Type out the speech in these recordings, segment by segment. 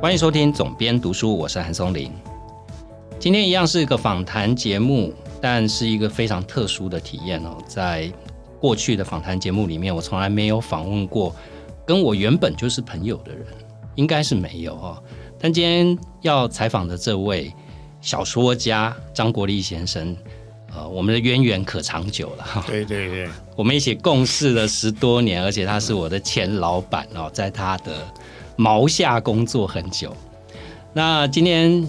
欢迎收听总编读书，我是韩松林。今天一样是一个访谈节目，但是一个非常特殊的体验哦。在过去的访谈节目里面，我从来没有访问过跟我原本就是朋友的人，应该是没有哦。但今天要采访的这位小说家张国立先生，呃，我们的渊源可长久了哈。对对对，我们一起共事了十多年，而且他是我的前老板哦，在他的毛下工作很久。那今天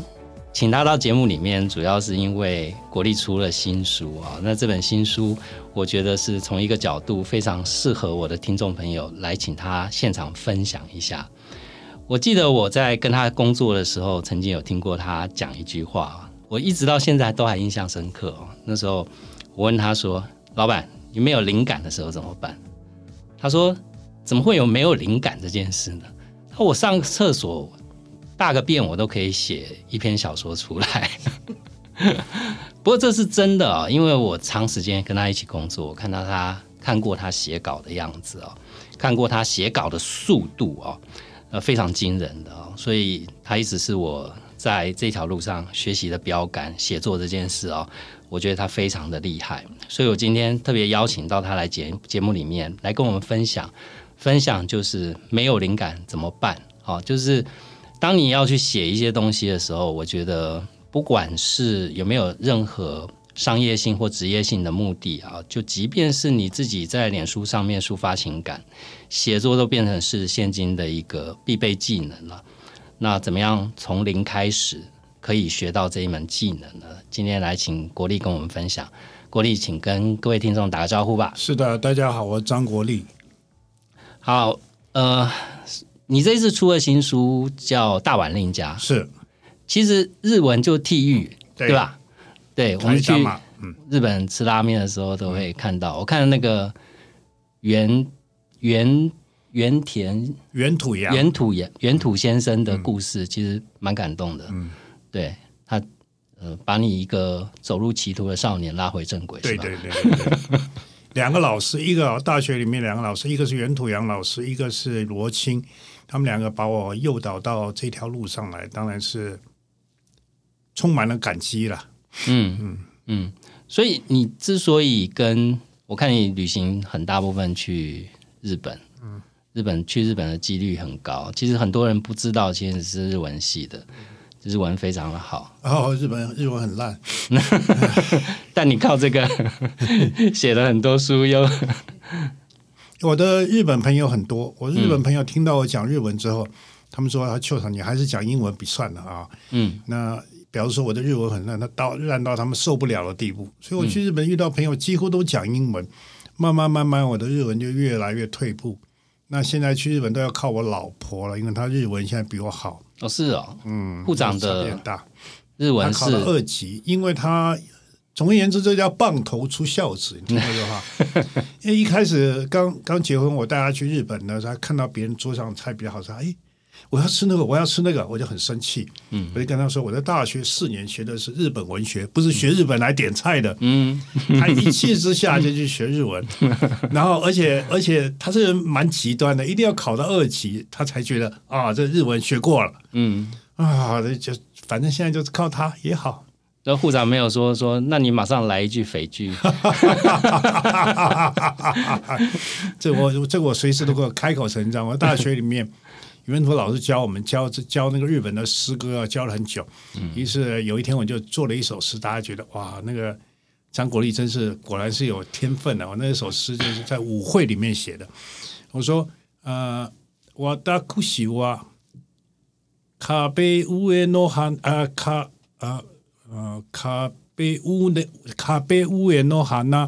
请他到节目里面，主要是因为国立出了新书啊。那这本新书，我觉得是从一个角度非常适合我的听众朋友来请他现场分享一下。我记得我在跟他工作的时候，曾经有听过他讲一句话，我一直到现在都还印象深刻。那时候我问他说：“老板，你没有灵感的时候怎么办？”他说：“怎么会有没有灵感这件事呢？”：“我上厕所大个便，我都可以写一篇小说出来。”不过这是真的啊，因为我长时间跟他一起工作，我看到他看过他写稿的样子哦，看过他写稿的速度哦。呃，非常惊人的哦，所以他一直是我在这条路上学习的标杆。写作这件事哦，我觉得他非常的厉害，所以我今天特别邀请到他来节节目里面来跟我们分享，分享就是没有灵感怎么办？哦，就是当你要去写一些东西的时候，我觉得不管是有没有任何。商业性或职业性的目的啊，就即便是你自己在脸书上面抒发情感，写作都变成是现今的一个必备技能了。那怎么样从零开始可以学到这一门技能呢？今天来请国立跟我们分享。国立，请跟各位听众打个招呼吧。是的，大家好，我是张国立。好，呃，你这次出的新书叫《大碗令家》，是，其实日文就替喻，对吧？对，我们去日本吃拉面的时候都会看到。我看那个原原原田原土原原土原原土先生的故事，其实蛮感动的。嗯，对他呃，把你一个走入歧途的少年拉回正轨。对对对，两个老师，一个大学里面两个老师，一个是袁土阳老师，一个是罗青，他们两个把我诱导到这条路上来，当然是充满了感激了。嗯嗯嗯，所以你之所以跟我看你旅行很大部分去日本，嗯，日本去日本的几率很高。其实很多人不知道，其实是日文系的，日文非常的好。哦，日本日文很烂，但你靠这个 写了很多书又。我的日本朋友很多，我日本朋友听到我讲日文之后，他们说：“啊，秋场你还是讲英文比算了啊。”嗯，那。比方说我的日文很烂，他到烂到他们受不了的地步，所以我去日本遇到朋友几乎都讲英文，慢慢慢慢我的日文就越来越退步。那现在去日本都要靠我老婆了，因为她日文现在比我好。哦，是哦，嗯，部长的大日文考了二级，因为他总而言之，这叫棒头出孝子，你听过这话？因为一开始刚刚结婚，我带他去日本呢，他看到别人桌上菜比较好吃，哎。我要吃那个，我要吃那个，我就很生气。嗯，我就跟他说，我在大学四年学的是日本文学，不是学日本来点菜的。嗯，他一气之下就去学日文，然后而且而且他这人蛮极端的，一定要考到二级，他才觉得啊，这日文学过了。嗯，啊，就反正现在就是靠他也好。那护长没有说说，那你马上来一句匪句。这我这我随时都给我开口成章。我大学里面。语文图老师教我们教教那个日本的诗歌，教了很久。于是有一天我就做了一首诗，大家觉得哇，那个张国立真是果然是有天分的。我那一首诗就是在舞会里面写的。我说呃，我的苦西哇，卡贝乌诶诺哈啊卡啊呃卡贝乌的卡贝乌的诺哈那，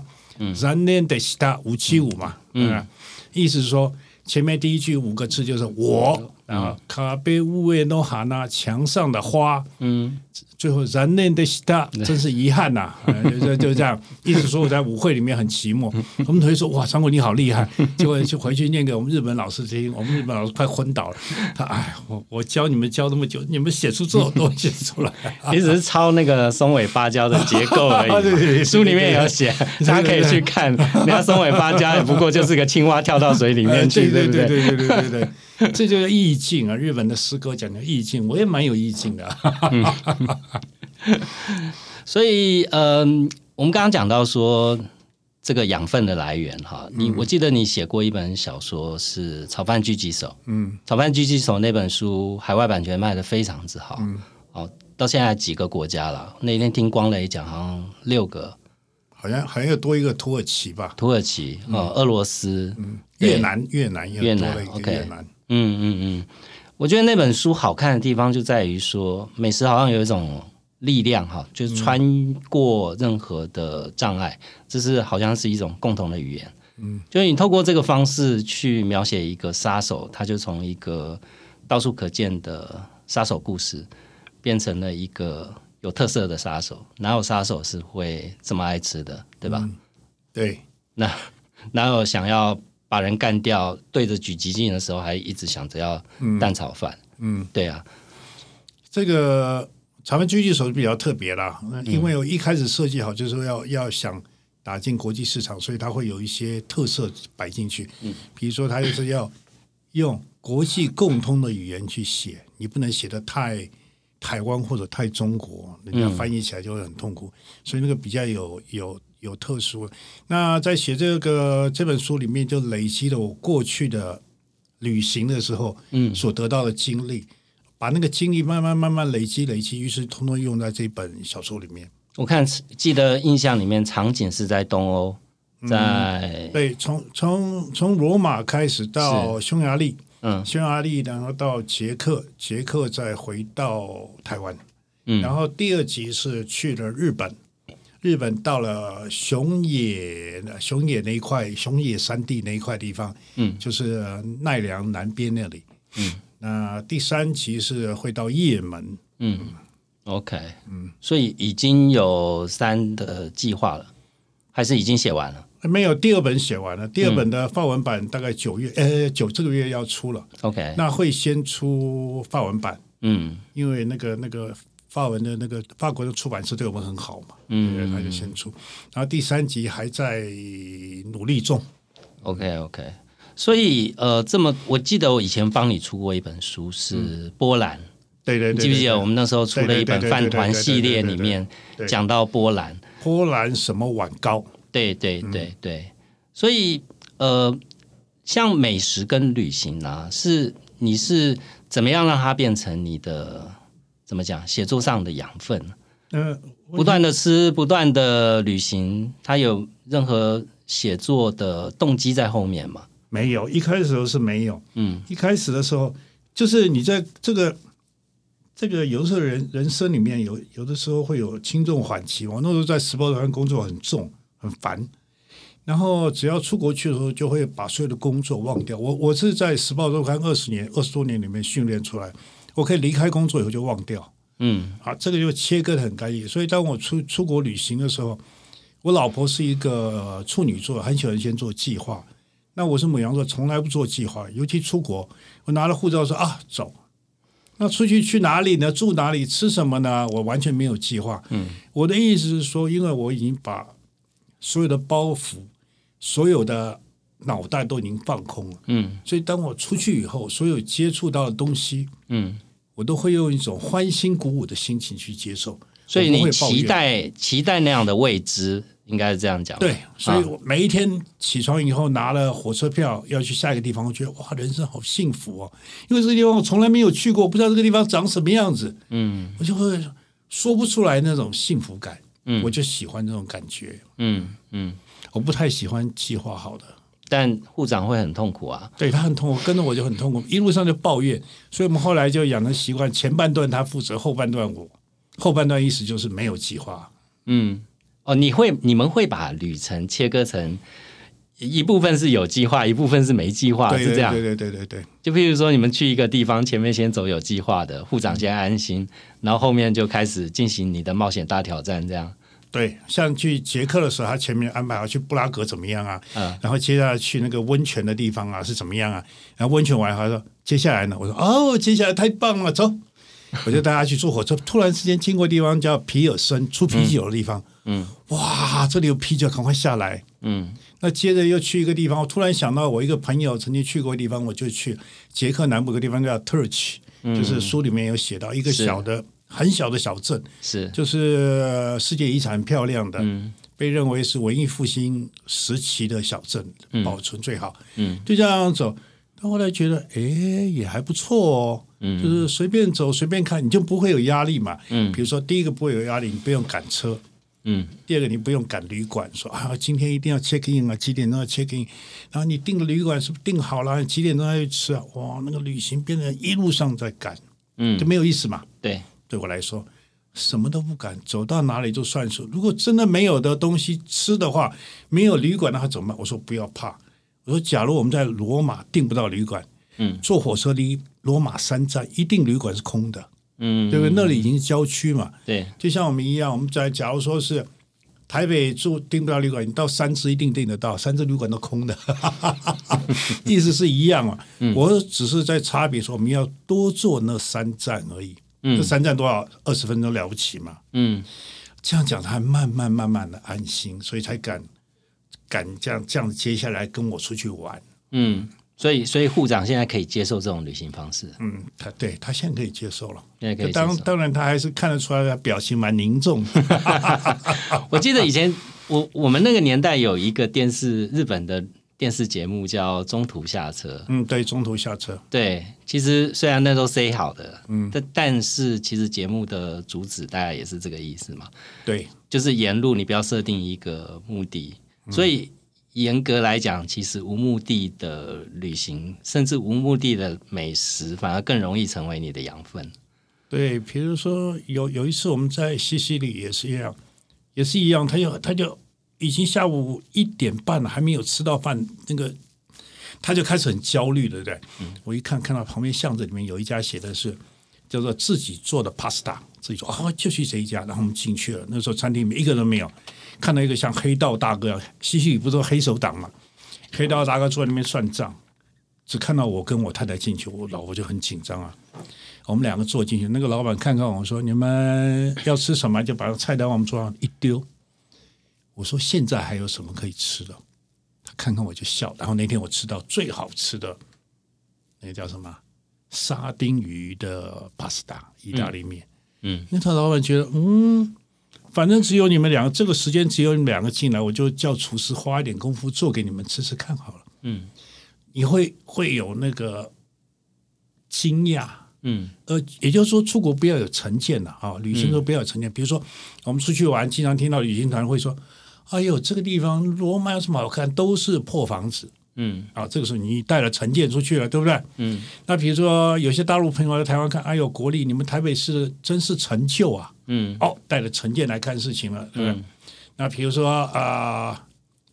三年的西他五七五嘛，嗯，意思是说。前面第一句五个字就是我啊，卡贝乌维诺哈那墙上的花，嗯，最后燃念的西达，真是遗憾呐，就就这样，一直说我在舞会里面很寂寞。我们同学说哇，张国你好厉害，结果就回去念给我们日本老师听，我们日本老师快昏倒了。他哎，我我教你们教那么久，你们写出这种东西出来，你只是抄那个松尾芭蕉的结构而已。书里面有写，大家可以去看。你看松尾芭蕉，不过就是个青蛙跳到水里面去。对对对对对对对，这就叫意境啊！日本的诗歌讲的意境，我也蛮有意境的。所以，嗯，我们刚刚讲到说这个养分的来源哈，你我记得你写过一本小说是《炒饭狙击手》，嗯，《炒饭狙击手》那本书海外版权卖的非常之好，嗯，哦，到现在几个国家了？那天听光磊讲，好像六个，好像还要多一个土耳其吧？土耳其哦，俄罗斯，嗯，越南，越南，越南，OK，越南，嗯嗯嗯，我觉得那本书好看的地方就在于说，美食好像有一种。力量哈，就是穿过任何的障碍，这是好像是一种共同的语言。嗯，就是你透过这个方式去描写一个杀手，他就从一个到处可见的杀手故事，变成了一个有特色的杀手。哪有杀手是会这么爱吃的，对吧？对，那 哪有想要把人干掉，对着狙击镜的时候还一直想着要蛋炒饭？嗯，对啊，这个。咱们狙击手是比较特别啦，因为我一开始设计好就是说要要想打进国际市场，所以它会有一些特色摆进去。嗯，比如说它就是要用国际共通的语言去写，你不能写的太台湾或者太中国，人家翻译起来就会很痛苦。所以那个比较有有有特殊。那在写这个这本书里面，就累积了我过去的旅行的时候，嗯，所得到的经历。把那个经历慢慢慢慢累积累积，于是通通用在这本小说里面。我看记得印象里面场景是在东欧，在对，从从从罗马开始到匈牙利，嗯，匈牙利然后到捷克，捷克再回到台湾，嗯，然后第二集是去了日本，日本到了熊野熊野那一块熊野山地那一块地方，嗯，就是奈良南边那里，嗯。那第三期是会到叶门，嗯，OK，嗯，所以已经有三的计划了，还是已经写完了？没有，第二本写完了，第二本的法文版大概九月，呃，九这个月要出了，OK，那会先出法文版，嗯，因为那个那个法文的那个法国的出版社对我们很好嘛，嗯，他就先出，然后第三集还在努力中，OK，OK。所以，呃，这么我记得我以前帮你出过一本书，是波兰，对对，记不记得我们那时候出了一本饭团系列，里面讲到波兰，波兰什么碗糕？对对对对。所以，呃，像美食跟旅行啊，是你是怎么样让它变成你的怎么讲写作上的养分？嗯，不断的吃，不断的旅行，他有任何写作的动机在后面吗？没有，一开始的时候是没有。嗯，一开始的时候，就是你在这个这个有时候人人生里面有有的时候会有轻重缓急。我那时候在时报团工作很重很烦，然后只要出国去的时候，就会把所有的工作忘掉。我我是在时报周刊二十年二十多年里面训练出来，我可以离开工作以后就忘掉。嗯，好，这个就切割的很干净。所以当我出出国旅行的时候，我老婆是一个处女座，很喜欢先做计划。那我是母羊座，从来不做计划，尤其出国，我拿了护照说啊走。那出去去哪里呢？住哪里？吃什么呢？我完全没有计划。嗯，我的意思是说，因为我已经把所有的包袱、所有的脑袋都已经放空了。嗯，所以当我出去以后，所有接触到的东西，嗯，我都会用一种欢欣鼓舞的心情去接受。所以你期待期待那样的未知。应该是这样讲。对，所以我每一天起床以后拿了火车票要去下一个地方，我觉得哇，人生好幸福哦！因为这个地方我从来没有去过，不知道这个地方长什么样子。嗯，我就会说不出来那种幸福感。嗯，我就喜欢这种感觉。嗯嗯，我不太喜欢计划好的，但护长会很痛苦啊。对他很痛苦，跟着我就很痛苦，一路上就抱怨。所以我们后来就养成习惯，前半段他负责，后半段我。后半段意思就是没有计划。嗯。哦，你会你们会把旅程切割成一部分是有计划，一部分是没计划，是这样？对对对对对。就譬如说，你们去一个地方，前面先走有计划的，护长先安心，然后后面就开始进行你的冒险大挑战，这样。对，像去捷克的时候，他前面安排好去布拉格怎么样啊？嗯。然后接下来去那个温泉的地方啊，是怎么样啊？然后温泉完，他说接下来呢？我说哦，接下来太棒了，走。我就带他去坐火车，突然之间经过地方叫皮尔森出啤酒的地方，嗯哇，这里有啤酒，赶快下来。嗯那接着又去一个地方，我突然想到我一个朋友曾经去过的地方，我就去捷克南部有个地方叫 Turch，、就是书里面有写到一个小的很小的小镇，是就是世界遗产很漂亮的，嗯被认为是文艺复兴时期的小镇，保存最好。嗯就这样走，到后来觉得，哎，也还不错哦。嗯就是随便走随便看，你就不会有压力嘛。嗯比如说，第一个不会有压力，你不用赶车；嗯第二个，你不用赶旅馆，说啊，今天一定要 check in 啊，几点钟要 check in，然后你订的旅馆是不是订好了？几点钟要去吃啊？哇，那个旅行变成一路上在赶，嗯就没有意思嘛。对对我来说，什么都不敢，走到哪里就算数。如果真的没有的东西吃的话，没有旅馆的话怎么办？我说不要怕。我说，假如我们在罗马订不到旅馆，嗯，坐火车离罗马三站，一定旅馆是空的，嗯对不对？那里已经是郊区嘛，对就像我们一样，我们在假如说是台北住订不到旅馆，你到三支一定订得到，三支旅馆都空的，意思是一样嘛。我只是在差别说，我们要多坐那三站而已。嗯这三站多少？二十分钟了不起嘛？嗯这样讲，他还慢慢慢慢的安心，所以才敢敢这样这样接下来跟我出去玩。嗯，所以所以护长现在可以接受这种旅行方式，嗯，他对他现在可以接受了。现在可以。当当然，他还是看得出来，他表情蛮凝重。我记得以前我我们那个年代有一个电视日本的电视节目叫《中途下车》，嗯，对，中途下车。对，其实虽然那都 say 好的，嗯，但但是其实节目的主旨大概也是这个意思嘛，对，就是沿路你不要设定一个目的，所以严格来讲，其实无目的的旅行，甚至无目的的美食，反而更容易成为你的养分。对，比如说有有一次我们在西西里也是一样，也是一样，他就他就已经下午一点半了，还没有吃到饭，那个他就开始很焦虑，对不对？我一看看到旁边巷子里面有一家写的是叫做自己做的 pasta，自己做啊，就去这一家，然后我们进去了，那时候餐厅里面一个人没有，看到一个像黑道大哥，西西里不是都黑手党嘛，黑道大哥坐在那边算账，只看到我跟我太太进去，我老婆就很紧张啊。我们两个坐进去，那个老板看看我说：“你们要吃什么？”就把菜单往我们桌上一丢。我说：“现在还有什么可以吃的？”他看看我就笑。然后那天我吃到最好吃的，那个叫什么沙丁鱼的 pasta 意大利面。嗯那他老板觉得，嗯，反正只有你们两个，这个时间只有你们两个进来，我就叫厨师花一点功夫做给你们吃吃看好了。嗯你会会有那个惊讶。嗯呃，也就是说，出国不要有成见了啊，旅行都不要有成见。比如说，我们出去玩，经常听到旅行团会说：“哎呦，这个地方罗马有什么好看？都是破房子嗯啊！”这个时候你带了成见出去了，对不对？嗯那比如说，有些大陆朋友来台湾看，哎呦，国立，你们台北市真是陈旧啊！嗯哦，带着成见来看事情了，对不对？嗯那比如说啊、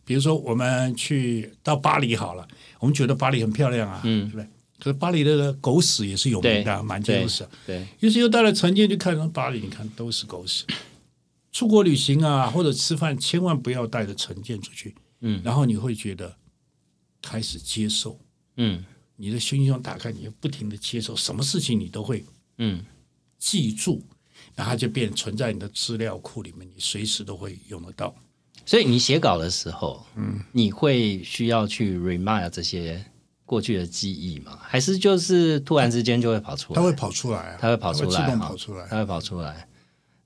比如说我们去到巴黎好了，我们觉得巴黎很漂亮啊，嗯对不对？可是巴黎的狗屎也是有名的啊，满街都是。对，于是又带了成见去看巴黎，你看都是狗屎。出国旅行啊，或者吃饭，千万不要带着成见出去。嗯然后你会觉得开始接受，嗯你的心胸打开，你就不停的接受，什么事情你都会嗯记住，然后它就变存在你的资料库里面，你随时都会用得到。所以你写稿的时候，嗯，你会需要去 remind 这些过去的记忆吗？还是就是突然之间就会跑出来？它会跑出来啊，它会跑出来，自动跑出来。它会跑出来。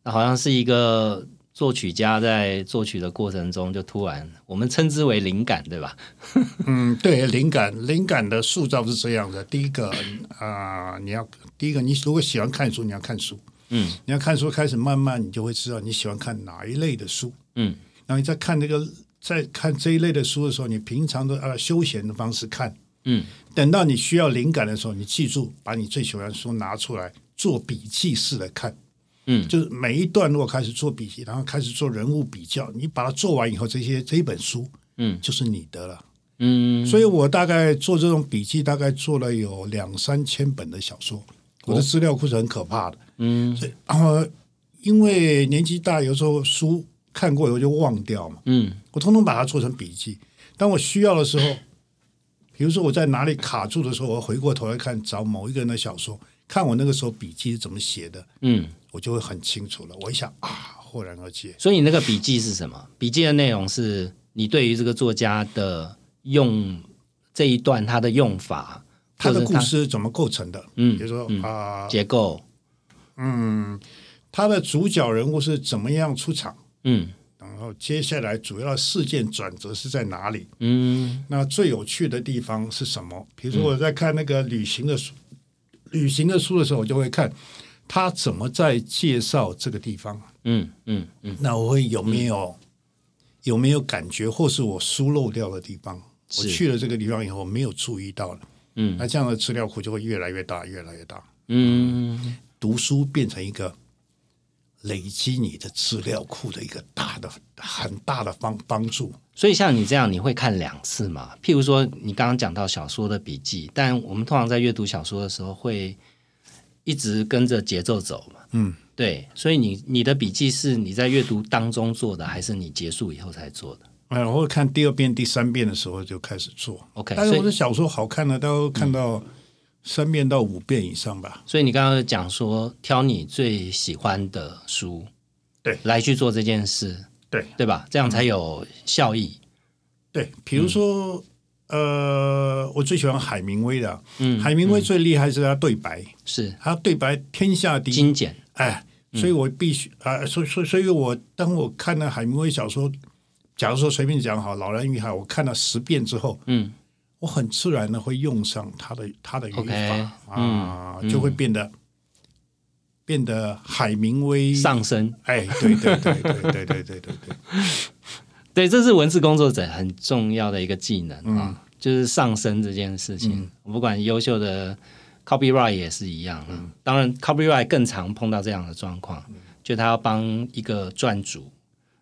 那好像是一个作曲家在作曲的过程中，就突然我们称之为灵感，对吧？嗯，对，灵感灵感的塑造是这样的。第一个啊、你要第一个，你如果喜欢看书，你要看书。嗯你要看书，开始慢慢你就会知道你喜欢看哪一类的书。嗯然后你在看这个在看这一类的书的时候，你平常的呃休闲的方式看，嗯等到你需要灵感的时候，你记住把你最喜欢的书拿出来做笔记式的看。嗯。就是每一段如果开始做笔记，然后开始做人物比较，你把它做完以后，这些这一本书嗯。就是你的了。嗯，所以我大概做这种笔记，大概做了有两三千本的小说，我的资料库是很可怕的。嗯。所以，然后因为年纪大，有时候书看过以后就忘掉嘛，嗯。我通通把它做成笔记。当我需要的时候，比如说我在哪里卡住的时候，我回过头来看，找某一个人的小说，看我那个时候笔记是怎么写的，嗯，我就会很清楚了。我一想啊，豁然而解。所以你那个笔记是什么？笔记的内容是你对于这个作家的用这一段他的用法，他的故事怎么构成的？嗯比如说啊、结构，嗯，他的主角人物是怎么样出场，嗯然后接下来主要事件转折是在哪里？嗯那最有趣的地方是什么？比如说我在看那个旅行的书，旅行的书的时候，我就会看他怎么在介绍这个地方。嗯嗯嗯，那我会有没有、有没有感觉，或是我疏漏掉的地方？我去了这个地方以后没有注意到了，嗯那这样的资料库就会越来越大，越来越大。嗯读书变成一个累积你的资料库的一个大的、很大的帮帮助。所以像你这样，你会看两次嘛？譬如说，你刚刚讲到小说的笔记，但我们通常在阅读小说的时候，会一直跟着节奏走嘛。嗯，对，所以你你的笔记是你在阅读当中做的，还是你结束以后才做的哎，我会看第二遍、第三遍的时候就开始做。？OK，但是我的小说好看的都看到三遍到五遍以上吧。所以你刚刚讲说，挑你最喜欢的书，对来去做这件事，对对吧？这样才有效益。对，比如说，呃，我最喜欢海明威的。嗯，海明威最厉害是他对白，是他对白天下第一。精简。哎，所以我必须啊，所以所以所以我当我看了海明威小说，假如说随便讲好《老人与海》，我看了十遍之后，嗯我很自然的会用上他的他的语法啊，就会变得变得海明威上升，哎，对对对对对对对对对，对，这是文字工作者很重要的一个技能嗯啊，就是上升这件事情。我不管优秀的 copyright 也是一样嗯啊。当然，copyright 更常碰到这样的状况，就他要帮一个撰主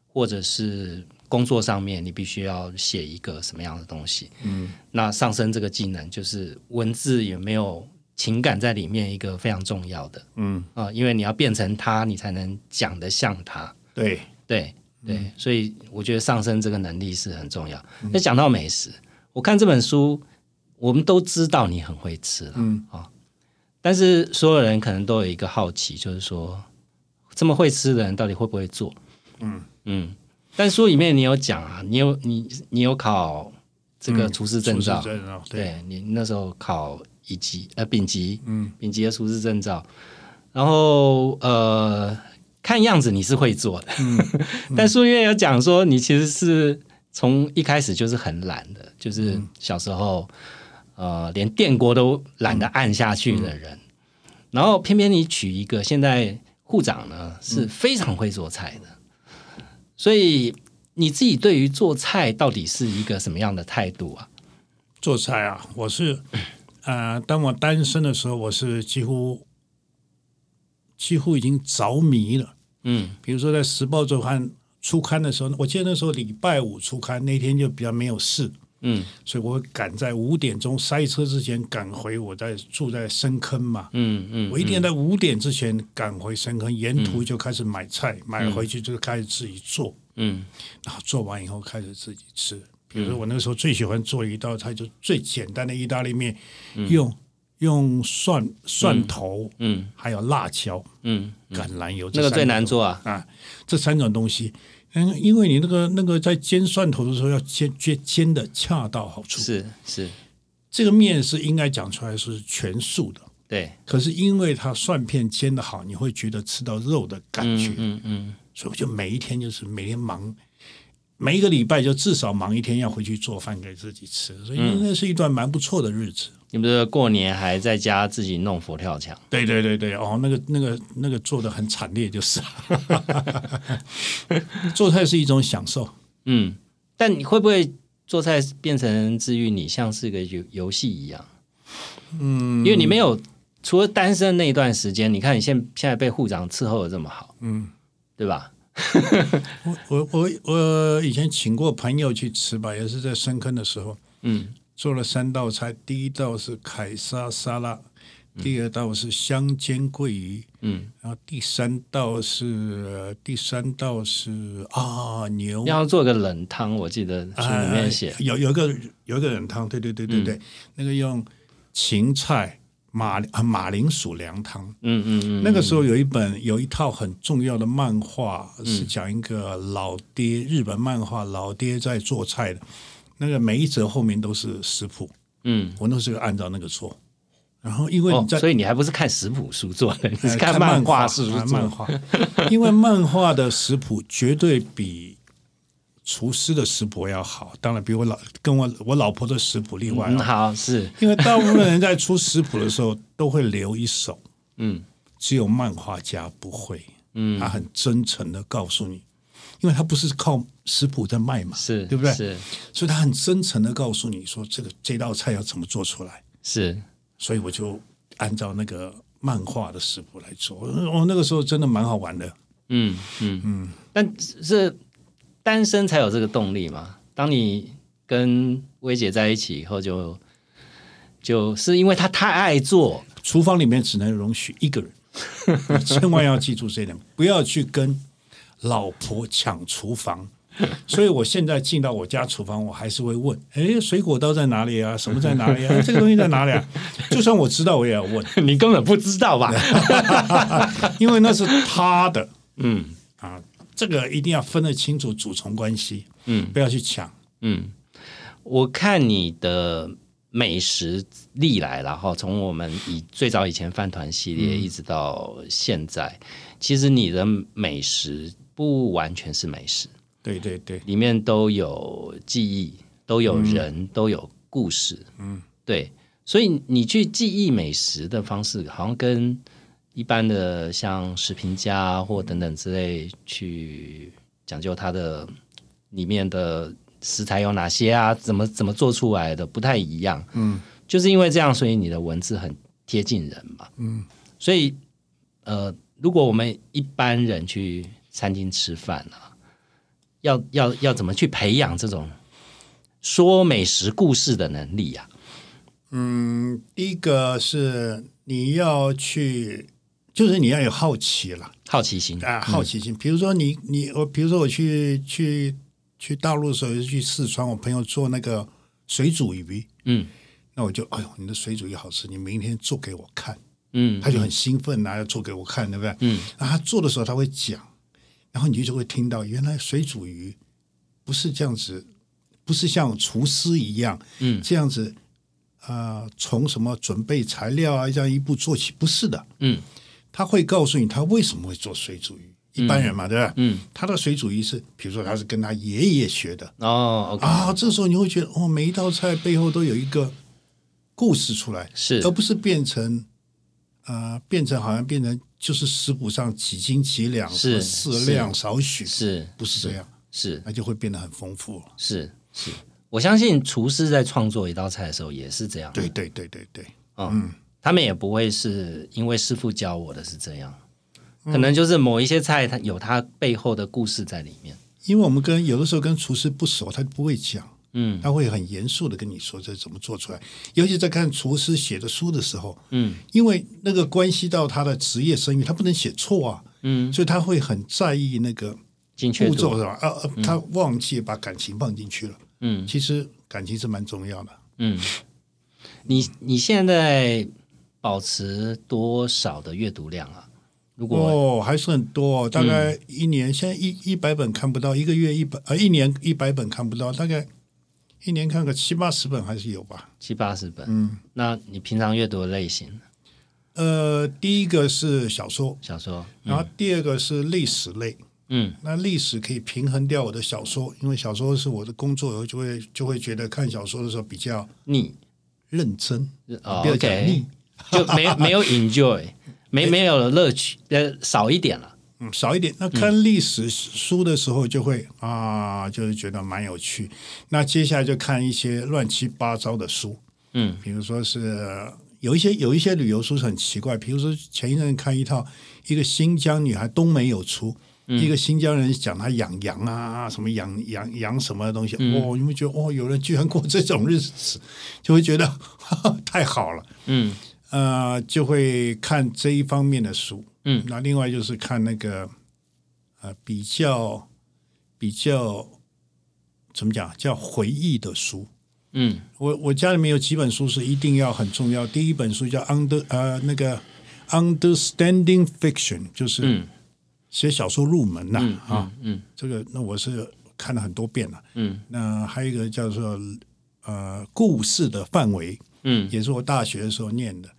或者是工作上面，你必须要写一个什么样的东西。嗯，那上升这个技能，就是文字有没有情感在里面，一个非常重要的嗯，啊，因为你要变成他，你才能讲得像他。对，对对，嗯。所以我觉得上升这个能力是很重要。那讲到美食，我看这本书，我们都知道你很会吃了，嗯。啊、但是所有人可能都有一个好奇，就是说这么会吃的人到底会不会做？嗯。嗯，但书里面你有讲啊，你有你你有考这个嗯厨师证照，对你那时候考乙级呃丙级，嗯，丙级的厨师证照，然后呃，看样子你是会做的，嗯但书里面有讲说你其实是从一开始就是很懒的，就是嗯小时候呃连电锅都懒得按下去的嗯人，然后偏偏你娶一个现在护长呢是非常会做菜的，所以你自己对于做菜到底是一个什么样的态度啊？做菜啊，我是呃，当我单身的时候，我是几乎几乎已经着迷了。嗯。比如说在《时报周刊》出刊的时候，我记得那时候礼拜五出刊，那天就比较没有事，嗯。所以我赶在五点钟塞车之前赶回我在住在深坑嘛。嗯嗯，我一定要在五点之前赶回深坑，沿途就开始买菜，买回去就开始自己做，嗯。然后做完以后开始自己吃。比如说我那时候最喜欢做一道菜，就最简单的意大利面，用用蒜蒜头，嗯还有辣椒、嗯，橄榄油，那个最难做做啊。啊，这三种东西。嗯，因为你那个那个在煎蒜头的时候要煎煎煎的恰到好处，是是，这个面是应该讲出来是全素的，对，可是因为它蒜片煎的好，你会觉得吃到肉的感觉，嗯嗯所以我就每一天就是每天忙，每一个礼拜就至少忙一天要回去做饭给自己吃，所以那是一段蛮不错的日子。你不是过年还在家自己弄佛跳墙？对对对对，哦，那个那个那个做的很惨烈，就是 做菜是一种享受。嗯，但你会不会做菜变成治愈你，像是个游游戏一样？嗯，因为你没有除了单身那一段时间，你看你现现在被护长伺候的这么好，嗯，对吧？我我我我以前请过朋友去吃吧，也是在深坑的时候，嗯做了三道菜，第一道是凯撒沙拉，第二道是香煎桂鱼，嗯，然后第三道是、呃第三道是啊牛。要做个冷汤，我记得书里面写哎，有有一个有一个冷汤，对对对对对，那个用芹菜、马啊马铃薯凉汤。嗯嗯嗯，那个时候有一本有一套很重要的漫画，是讲一个老爹日本漫画老爹在做菜的。那个每一则后面都是食谱，嗯，我那时候按照那个做。然后因为哦你，在、所以你还不是看食谱书做的，你是呃看漫画书书做的。漫画，因为漫画的食谱绝对比厨师的食谱要好，当然比我老跟我我老婆的食谱例外嗯，啊。好，是，因为大部分人在出食谱的时候都会留一手，嗯。只有漫画家不会，嗯，他很真诚的告诉你，因为他不是靠食谱在卖嘛，是，对不对？是所以他很真诚的告诉你说这个这道菜要怎么做出来，是，所以我就按照那个漫画的食谱来做。我那个时候真的蛮好玩的。嗯嗯嗯，但是单身才有这个动力嘛。当你跟薇姐在一起以后就，就是因为她太爱做，厨房里面只能容许一个人，你千万要记住这一点，不要去跟老婆抢厨房。所以我现在进到我家厨房，我还是会问：哎，水果刀在哪里啊？什么在哪里啊？这个东西在哪里啊？就算我知道，我也要问，你根本不知道吧？因为那是他的嗯啊。这个一定要分得清楚主从关系，嗯不要去抢。嗯，我看你的美食历来，然后从我们以最早以前饭团系列一直到现在，其实你的美食不完全是美食。对对对，里面都有记忆，都有人，都有故事。嗯，对，所以你去记忆美食的方式，好像跟一般的像食评家啊或等等之类去讲究它的里面的食材有哪些啊，怎么怎么做出来的不太一样。嗯，就是因为这样，所以你的文字很贴近人嘛。嗯，所以呃，如果我们一般人去餐厅吃饭啊。要要要怎么去培养这种说美食故事的能力啊？嗯，第一个是你要去，就是你要有好奇了好奇心啊，好奇心。比如说你你我，比如说我去去去大陆的时候，去四川，我朋友做那个水煮鱼，嗯那我就哎呦，你的水煮鱼好吃，你明天做给我看。嗯，他就很兴奋啊，要做给我看，对不对？嗯，然后他做的时候他会讲，然后你就会听到，原来水煮鱼不是这样子，不是像厨师一样，嗯。这样子，呃，从什么准备材料啊，这样一步做起，不是的，嗯。他会告诉你他为什么会做水煮鱼。一般人嘛，对吧？嗯，他的水煮鱼是，比如说他是跟他爷爷学的。哦啊，这时候你会觉得，哦，每一道菜背后都有一个故事出来，是。而不是变成呃，变成好像变成就是食谱上几斤几两，是适量少许，是不是这样？是。那就会变得很丰富了。是是，我相信厨师在创作一道菜的时候也是这样，对对对对对，嗯，他们也不会是因为师傅教我的是这样，嗯。可能就是某一些菜它有它背后的故事在里面，因为我们跟有的时候跟厨师不熟，他不会讲，嗯他会很严肃的跟你说这怎么做出来。尤其在看厨师写的书的时候，嗯因为那个关系到他的职业声誉，他不能写错啊，嗯，所以他会很在意那个步骤是吧？啊，啊他忘记把感情放进去了。嗯其实感情是蛮重要的。嗯，你你现在保持多少的阅读量啊？如果哦，还是很多、哦，大概一年、现在一一百本看不到，一个月一百呃一年一百本看不到，大概一年看个七八十本还是有吧。七八十本，嗯，那你平常阅读的类型，呃，第一个是小说，小说，然后第二个是历史类。嗯。那历史可以平衡掉我的小说，因为小说是我的工作，我就会就会觉得看小说的时候比较腻认真，哦不要讲腻，就没没有 enjoy，没。没有乐趣，呃，少一点了，嗯，少一点。那看历史书的时候，就会、啊，就是觉得蛮有趣。那接下来就看一些乱七八糟的书，嗯比如说是有一些有一些旅游书是很奇怪，比如说前一阵看一套一个新疆女孩东没有出。一个新疆人讲他养羊啊，什么养养养什么东西，哦，你会觉得哦，有人居然过这种日子，就会觉得 太好了，嗯呃，就会看这一方面的书。嗯，那另外就是看那个呃比较比较怎么讲叫回忆的书，嗯我我家里面有几本书是一定要很重要。第一本书叫 Under 呃那个 Understanding Fiction，就是嗯写小说入门呐、嗯啊。嗯这个那我是看了很多遍了。嗯那还有一个叫做呃故事的范围，嗯也是我大学的时候念的。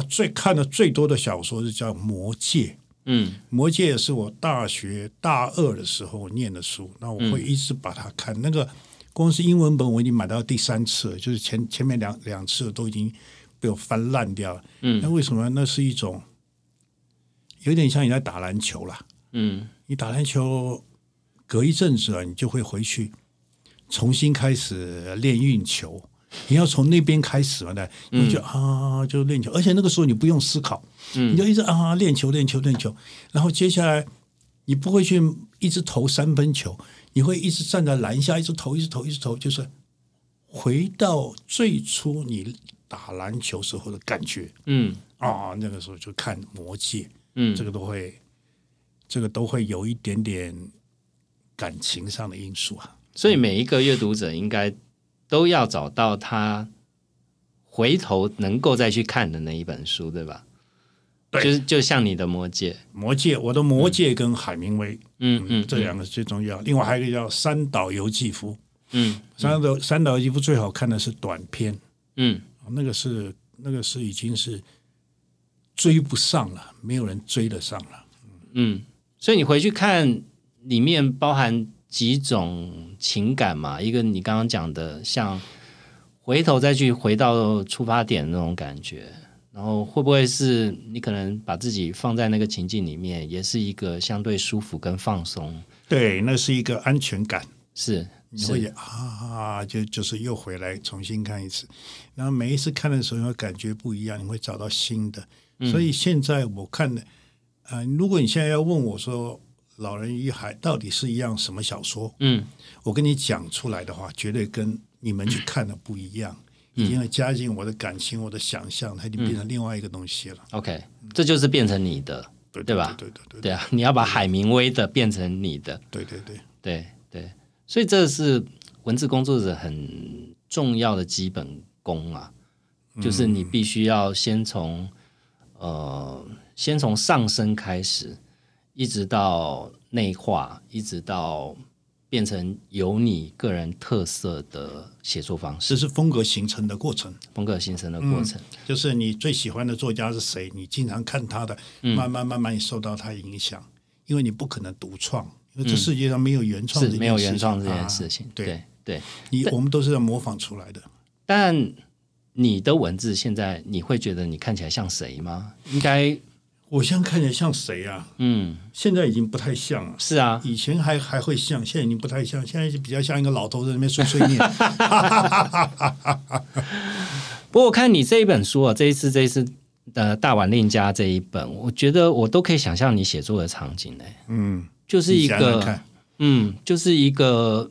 那最看的最多的小说是叫《魔戒》，嗯《魔戒》是我大学大二的时候念的书，那我会一直把它看。那个光是英文本我已经买到第三次了，就是前前面两两次都已经被我翻烂掉了。嗯那为什么？那是一种有点像你在打篮球啦。嗯你打篮球隔一阵子啊，你就会回去重新开始练运球。你要从那边开始嘛，对，你就啊就练球，而且那个时候你不用思考，你就一直啊练球练球练球，然后接下来你不会去一直投三分球，你会一直站在篮下一直投一直投一直投，就是回到最初你打篮球时候的感觉嗯啊，那个时候就看《魔戒》。嗯这个都会，这个都会有一点点感情上的因素啊。所以每一个阅读者应该都要找到他回头能够再去看的那一本书，对吧？对。就是就像你的《魔戒》，魔戒，我的魔戒跟海明威，嗯嗯，这两个最重要。另外还有一个叫三岛由纪夫，嗯三岛三岛由纪夫最好看的是短篇，嗯。那个是那个是已经是追不上了，没有人追得上了。嗯，所以你回去看里面包含几种情感嘛？一个你刚刚讲的，像回头再去回到出发点那种感觉，然后会不会是你可能把自己放在那个情境里面，也是一个相对舒服跟放松？对，那是一个安全感。是你会是，啊，就就是又回来重新看一次，然后每一次看的时候，会感觉不一样，你会找到新的。嗯所以现在我看的，呃，如果你现在要问我说《老人与海》到底是一样什么小说，嗯。我跟你讲出来的话，绝对跟你们去看的不一样，嗯。已经会加进我的感情、我的想象，它已经变成另外一个东西了，，OK，这就是变成你的，对对吧？对对对对啊，你要把海明威的变成你的，对对对，对对，所以这是文字工作者很重要的基本功啊，就是你必须要先从呃，先从上升开始，一直到内化，一直到变成有你个人特色的写作方式这，是风格形成的过程。风格形成的过程。就是你最喜欢的作家是谁，你经常看他的，嗯慢慢慢慢你受到他影响，因为你不可能独创，因为这世界上没有原创、嗯是没有原创这件事情，啊对对对。你我们都是要模仿出来的。但你的文字现在你会觉得你看起来像谁吗？应该，我现在看起来像谁啊？嗯，现在已经不太像了。是啊，以前还还会像，现在已经不太像，现在就比较像一个老头在那边碎碎念。不过我看你这一本书啊，这一次这一次呃《大碗令家》这一本，我觉得我都可以想象你写作的场景呢，嗯，就是一个，嗯，就是一个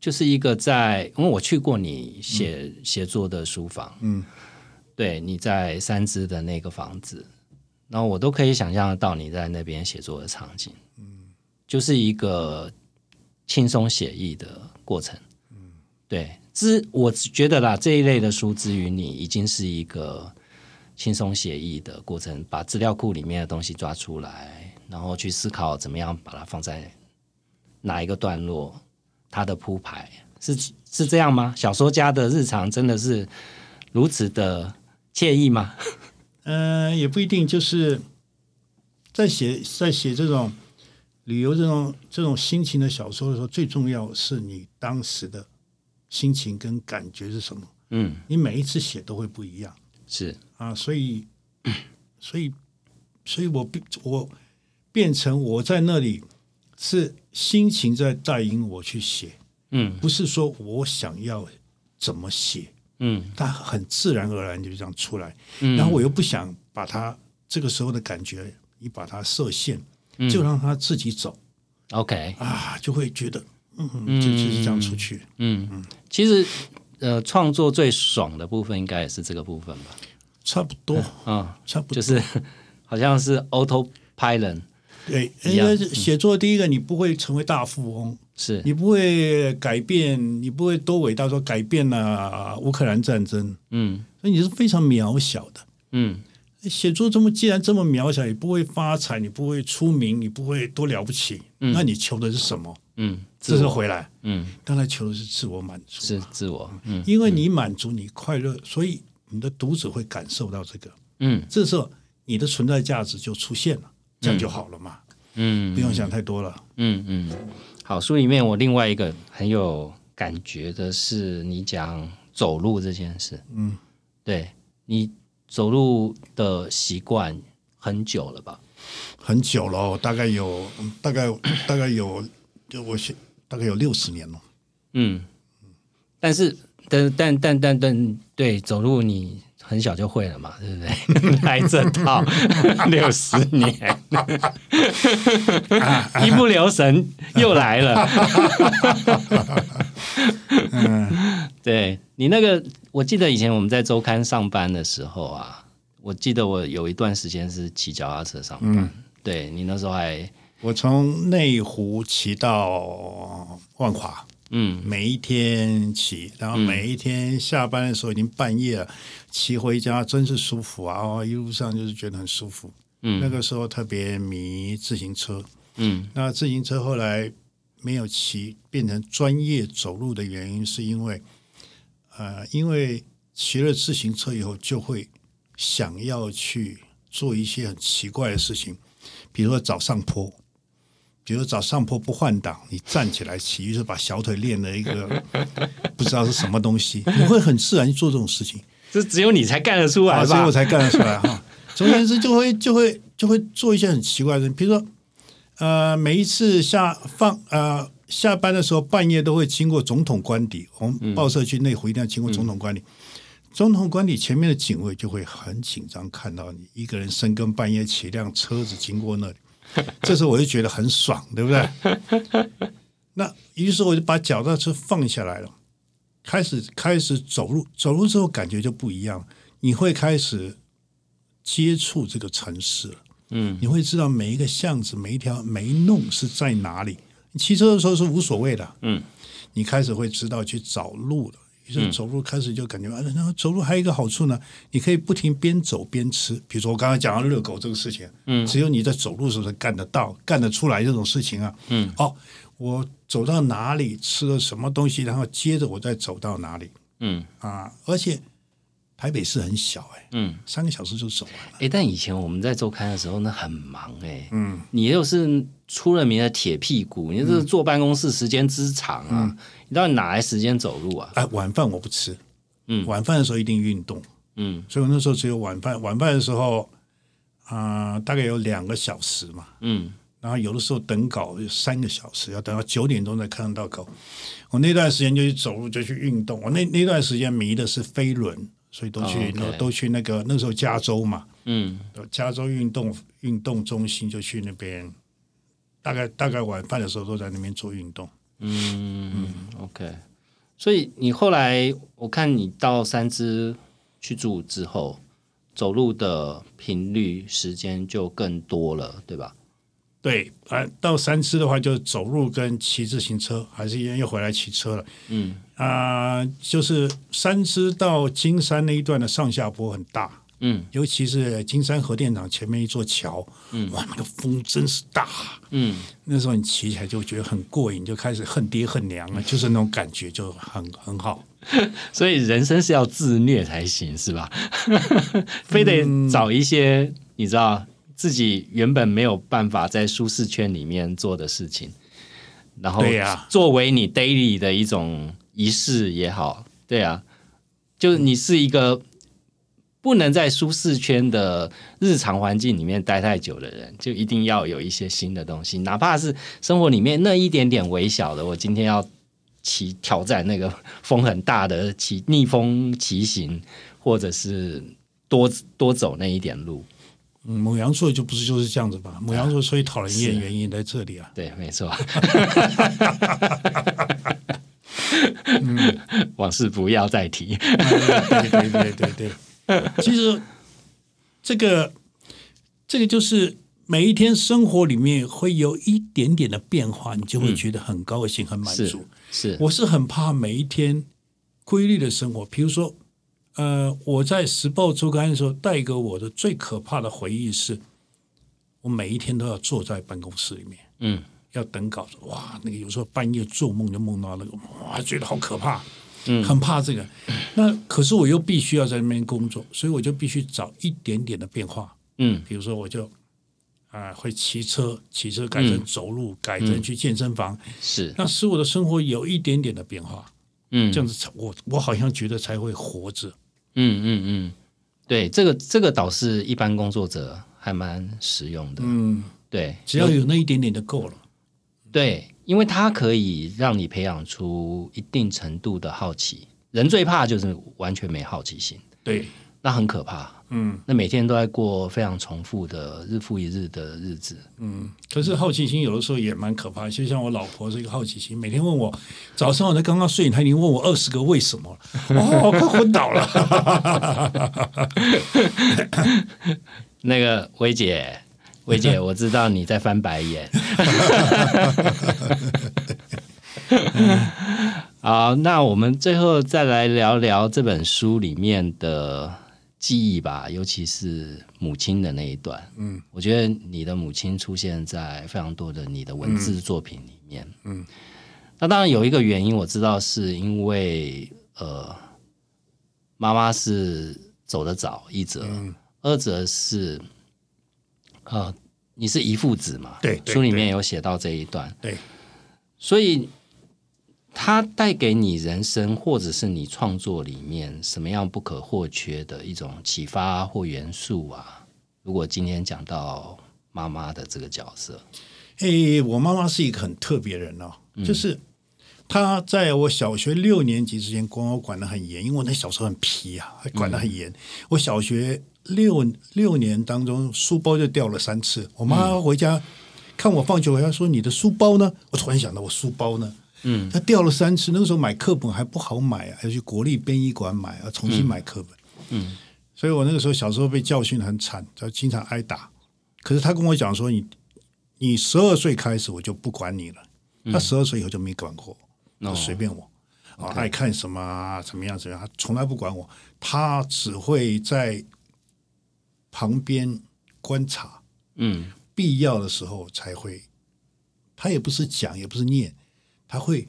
就是一个在，因为我去过你写、写作的书房，嗯，对，你在三芝的那个房子，然后我都可以想象得到你在那边写作的场景，嗯，就是一个轻松写意的过程，嗯，对，之我觉得啦，这一类的书之于你已经是一个轻松写意的过程，把资料库里面的东西抓出来，然后去思考怎么样把它放在哪一个段落，它的铺排是是这样吗？小说家的日常真的是如此的惬意吗？呃，也不一定，就是在写在写这种旅游这种这种心情的小说的时候，最重要是你当时的心情跟感觉是什么。嗯，你每一次写都会不一样是，啊，所以，所以，所以我变我变成我在那里是心情在带领我去写，嗯不是说我想要怎么写，嗯。它很自然而然就这样出来。嗯，然后我又不想把它这个时候的感觉，你把它设限，就让它自己走。OK，啊，就会觉得嗯，就就是这样出去。嗯。嗯，其实呃，创作最爽的部分应该也是这个部分吧？差不多，嗯，差不多。就是好像是 autopilot，对，因为写作第一个你不会成为大富翁，是，你不会改变，你不会多伟大说改变了乌克兰战争，嗯。所以你是非常渺小的。嗯。写作这么既然这么渺小，你不会发财，你不会出名，你不会多了不起，那你求的是什么？嗯，这是回来，嗯，当然求的是自我满足，是自我，嗯。因为你满足，你快乐，所以你的读者会感受到这个，嗯。这时候你的存在价值就出现了，这样就好了嘛，嗯不用想太多了。嗯嗯，好，书里面我另外一个很有感觉的是你讲走路这件事，嗯，对你走路的习惯很久了吧？很久了哦，大概有大概大概有，就我写大概有六十年了。嗯，但是但但但但但对走路你很小就会了嘛，对不对？来这套 六十年，一不留神又来了。对你那个，我记得以前我们在周刊上班的时候啊，我记得我有一段时间是骑脚踏车上班。对你那时候还我从内湖骑到万华，嗯每一天骑，然后每一天下班的时候已经半夜了，骑回家真是舒服啊！哦，一路上就是觉得很舒服。嗯那个时候特别迷自行车，嗯那自行车后来没有骑，变成专业走路的原因，是因为呃，因为骑了自行车以后，就会想要去做一些很奇怪的事情，比如说找上坡。比如找上坡不换挡，你站起来骑，于是把小腿练了一个 不知道是什么东西，你会很自然去做这种事情。这只有你才干得出来吧，所以吧我？才干得出来哈。总而言之，就会就会就会做一些很奇怪的事，比如说，呃，每一次下放呃下班的时候，半夜都会经过总统官邸，我们报社去内湖一定要经过总统官邸。总统官邸前面的警卫就会很紧张，看到你一个人深更半夜骑一辆车子经过那里，这时候我就觉得很爽，对不对？那于是我就把脚踏车放下来了，开始开始走路，走路之后感觉就不一样，你会开始接触这个城市了，嗯你会知道每一个巷子、每一条每一弄是在哪里。你骑车的时候是无所谓的，嗯，你开始会知道去找路了。于是走路开始就感觉，啊，然后走路还有一个好处呢，你可以不停边走边吃。比如说我刚才讲到热狗这个事情，嗯只有你在走路的时候才干得到、干得出来这种事情啊。嗯，哦，我走到哪里吃了什么东西，然后接着我再走到哪里嗯啊！而且台北市很小哎、嗯。三个小时就走完了。哎，但以前我们在周刊的时候，那很忙哎、嗯，你又是出了名的铁屁股，你这是坐办公室时间之长啊，你到底哪来时间走路啊？哎，晚饭我不吃，嗯晚饭的时候一定运动，嗯所以我那时候只有晚饭。晚饭的时候啊、大概有两个小时嘛，嗯然后有的时候等稿有三个小时，要等到九点钟才看得到稿。我那段时间就去走路，就去运动。我那那段时间迷的是飞轮，所以都去、都去那个那时候加州嘛，嗯加州运动运动中心就去那边，大概大概晚饭的时候都在那边做运动。嗯，OK。所以你后来我看你到三支去住之后，走路的频率时间就更多了，对吧？对，啊，到三支的话就走路跟骑自行车，还是一样又回来骑车了。嗯啊、就是三支到金山那一段的上下坡很大，嗯尤其是金山核电厂前面一座桥，嗯哇，那个风真是大。嗯那时候你骑起来就觉得很过瘾，就开始恨爹恨娘了，就是那种感觉就很很好。所以人生是要自虐才行，是吧？非得找一些你知道自己原本没有办法在舒适圈里面做的事情，然后对呀作为你 daily 的一种仪式也好，对啊，就是你是一个不能在舒适圈的日常环境里面待太久的人，就一定要有一些新的东西，哪怕是生活里面那一点点微小的，我今天要骑挑战那个风很大的骑逆风骑行，或者是多多走那一点路。嗯，母羊座就不是就是这样子吧？母羊座所以讨人厌，是原因在这里啊。对，没错。往事不要再提。对对对对对，其实这个这个就是每一天生活里面会有一点点的变化，你就会觉得很高兴、很满足。是，我是很怕每一天规律的生活。比如说，呃，我在《时报周刊》的时候，带给我的最可怕的回忆是，我每一天都要坐在办公室里面，嗯，要等稿子。哇，那个有时候半夜做梦就梦到那个，哇，觉得好可怕，嗯很怕这个。那可是我又必须要在那边工作，所以我就必须找一点点的变化。嗯比如说，我就啊、会骑车，骑车改成走路，改成去健身房，是，那使我的生活有一点点的变化。嗯，这样子才我我好像觉得才会活着。嗯嗯嗯，对，这个这个倒是一般工作者还蛮实用的。嗯，对，只要有那一点点就够了。对，因为它可以让你培养出一定程度的好奇。人最怕就是完全没好奇心，对，那很可怕。嗯那每天都在过非常重复的日复一日的日子。嗯。可是好奇心有的时候也蛮可怕，就像我老婆是一个好奇心，每天问我早上我才刚刚睡，她已经问我二十个为什么了，哦，快昏倒了。那个薇姐，薇姐，我知道你在翻白眼。好，那我们最后再来聊聊这本书里面的记忆吧，尤其是母亲的那一段。嗯，我觉得你的母亲出现在非常多的你的文字作品里面。嗯，那当然有一个原因，我知道是因为呃，妈妈是走得早，一则。嗯二则是，呃，你是遗父子嘛？对对书里面有写到这一段，对，所以它带给你人生或者是你创作里面什么样不可或缺的一种启发或元素啊？如果今天讲到妈妈的这个角色，诶，我妈妈是一个很特别人哦，就是她在我小学六年级之前管我管得很严，因为我那小时候很皮啊，管得很严。我小学六六年当中，书包就掉了三次。我妈回家、看我放学回家说：“你的书包呢？”我突然想到，我书包呢？嗯，它掉了三次。那个时候买课本还不好买啊，要去国立编译馆买，要重新买课本。嗯，所以我那个时候小时候被教训得很惨，就经常挨打。可是他跟我讲说：“你你十二岁开始我就不管你了。”他十二岁以后就没管过我，就随便我。啊，爱看什么啊，怎么样怎么样，他从来不管我，他只会在旁边观察，嗯必要的时候才会。他也不是讲，也不是念，他会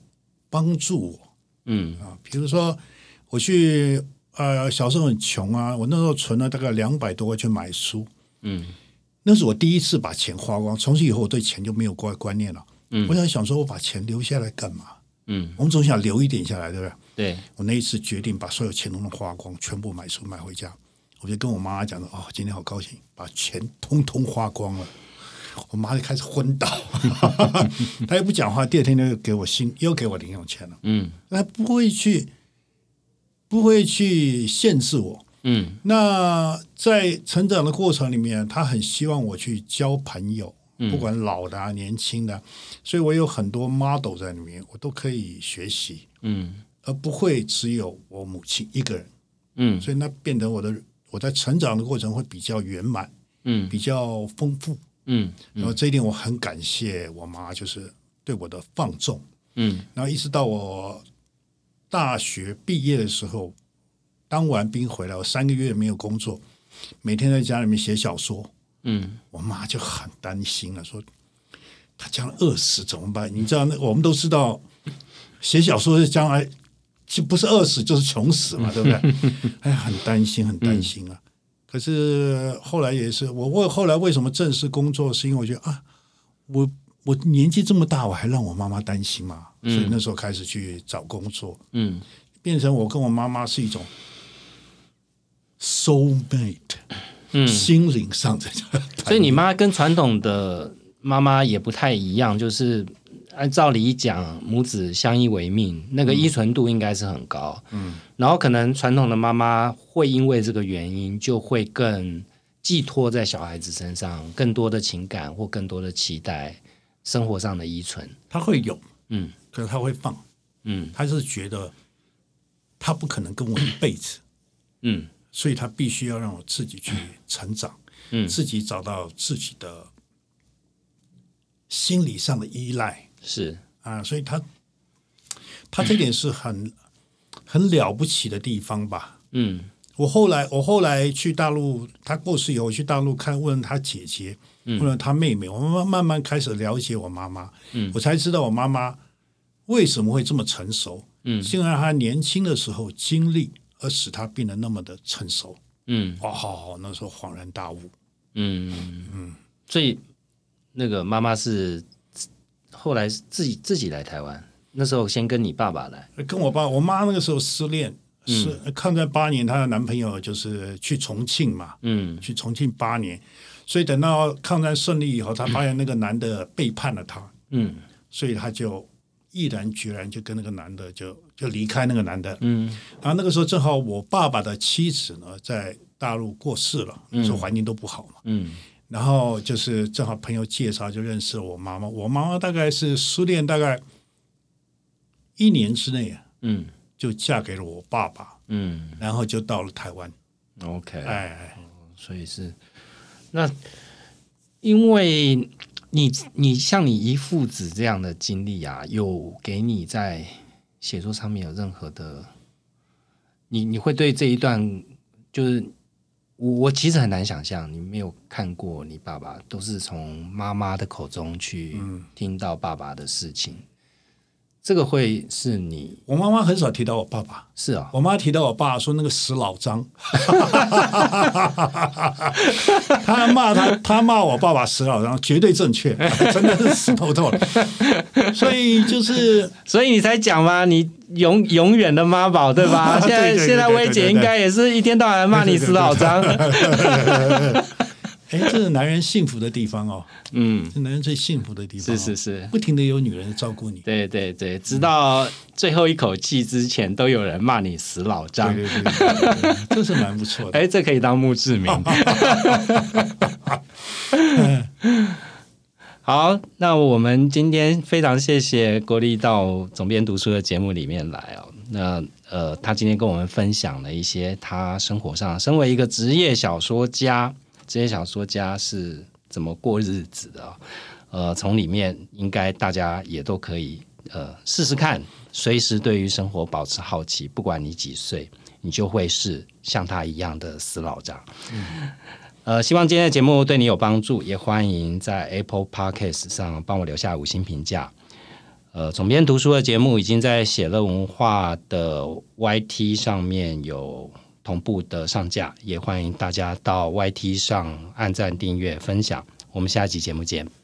帮助我嗯啊。比如说，我去呃小时候很穷啊，我那时候存了大概两百多块去买书，嗯那是我第一次把钱花光，从此以后我对钱就没有观观念了。嗯我想想说，我把钱留下来干嘛？嗯，我们总想留一点下来，对不对？对，我那一次决定把所有钱都能花光，全部买书买回家。我就跟我妈妈讲说：“哦，今天好高兴，把钱通通花光了。”我妈就开始昏倒，她也不讲话。第二天就给我新，又给我零用钱了。嗯她不会去，不会去限制我。嗯那在成长的过程里面，她很希望我去交朋友，不管老的啊、年轻的，所以我有很多 model 在里面，我都可以学习，嗯而不会只有我母亲一个人。嗯所以那变得我的我在成长的过程会比较圆满，嗯比较丰富。嗯然后这一点我很感谢我妈，就是对我的放纵。嗯然后一直到我大学毕业的时候，当完兵回来，我三个月没有工作，每天在家里面写小说，嗯我妈就很担心了，说他将来饿死怎么办？你知道，那我们都知道，写小说是将来就不是饿死就是穷死嘛，对不对？哎，很担心，很担心啊。可是后来也是，我为后来为什么正式工作，是因为我觉得啊，我我年纪这么大，我还让我妈妈担心嘛，所以那时候开始去找工作，嗯变成我跟我妈妈是一种 soul mate，嗯，心灵上的。所以你妈跟传统的妈妈也不太一样，就是按照理讲，母子相依为命，那个依存度应该是很高。嗯，然后可能传统的妈妈会因为这个原因，就会更寄托在小孩子身上，更多的情感或更多的期待，生活上的依存。他会有，嗯。可是他会放，嗯。他是觉得他不可能跟我一辈子，嗯。所以他必须要让我自己去成长，嗯。自己找到自己的心理上的依赖是。啊，所以他他这点是很很了不起的地方吧。嗯。我后来我后来去大陆，他过世以后，去大陆看，问他姐姐，问了他妹妹，我慢慢慢开始了解我妈妈，嗯。我才知道我妈妈为什么会这么成熟，嗯。是因为她年轻的时候经历而使她变得那么的成熟。嗯。哇，好好，那时候恍然大悟。嗯。嗯，所以那个妈妈是后来自己自己来台湾，那时候先跟你爸爸来，跟我爸我妈那个时候失恋，是抗战八年，她的男朋友就是去重庆嘛，嗯。去重庆八年，所以等到抗战胜利以后，她发现那个男的背叛了她，嗯。所以她就毅然决然就跟那个男的就就离开那个男的。嗯。然后那个时候正好我爸爸的妻子呢在大陆过世了，那时候环境都不好嘛。嗯然后就是正好朋友介绍就认识了我妈妈，我妈妈大概是失恋大概一年之内啊，嗯。就嫁给了我爸爸，嗯。然后就到了台湾。，OK，哎，所以是那因为你你像你一父子这样的经历啊，有给你在写作上面有任何的，你你会对这一段就是我我其实很难想象，你没有看过你爸爸都是从妈妈的口中去听到爸爸的事情，这个会是你我妈妈很少提到我爸爸，是啊、我妈提到我爸说那个死老张，他骂他，他骂我爸爸死老张，绝对正确，真的是死透透了。所以就是 所以你才讲嘛，你永永远的妈宝对吧？现在现在薇姐应该也是一天到晚骂你死老张。哎，这是男人幸福的地方哦，嗯，是男人最幸福的地方、哦，是是是，不停的有女人照顾你。对对对，直到最后一口气之前，都有人骂你死老张对。对对对对，这是蛮不错的。哎，这可以当墓志铭。好，那我们今天非常谢谢郭丽到总编读书的节目里面来哦。那呃，他今天跟我们分享了一些他生活上，身为一个职业小说家，职业小说家是怎么过日子的、哦。呃，从里面应该大家也都可以呃试试看，随时对于生活保持好奇，不管你几岁，你就会是像他一样的死老张。呃，希望今天的节目对你有帮助，也欢迎在 Apple Podcast 上帮我留下五星评价。呃，总编读书的节目已经在写乐文化的 YT 上面有同步的上架，也欢迎大家到 YT 上按赞、订阅、分享。我们下一集节目见。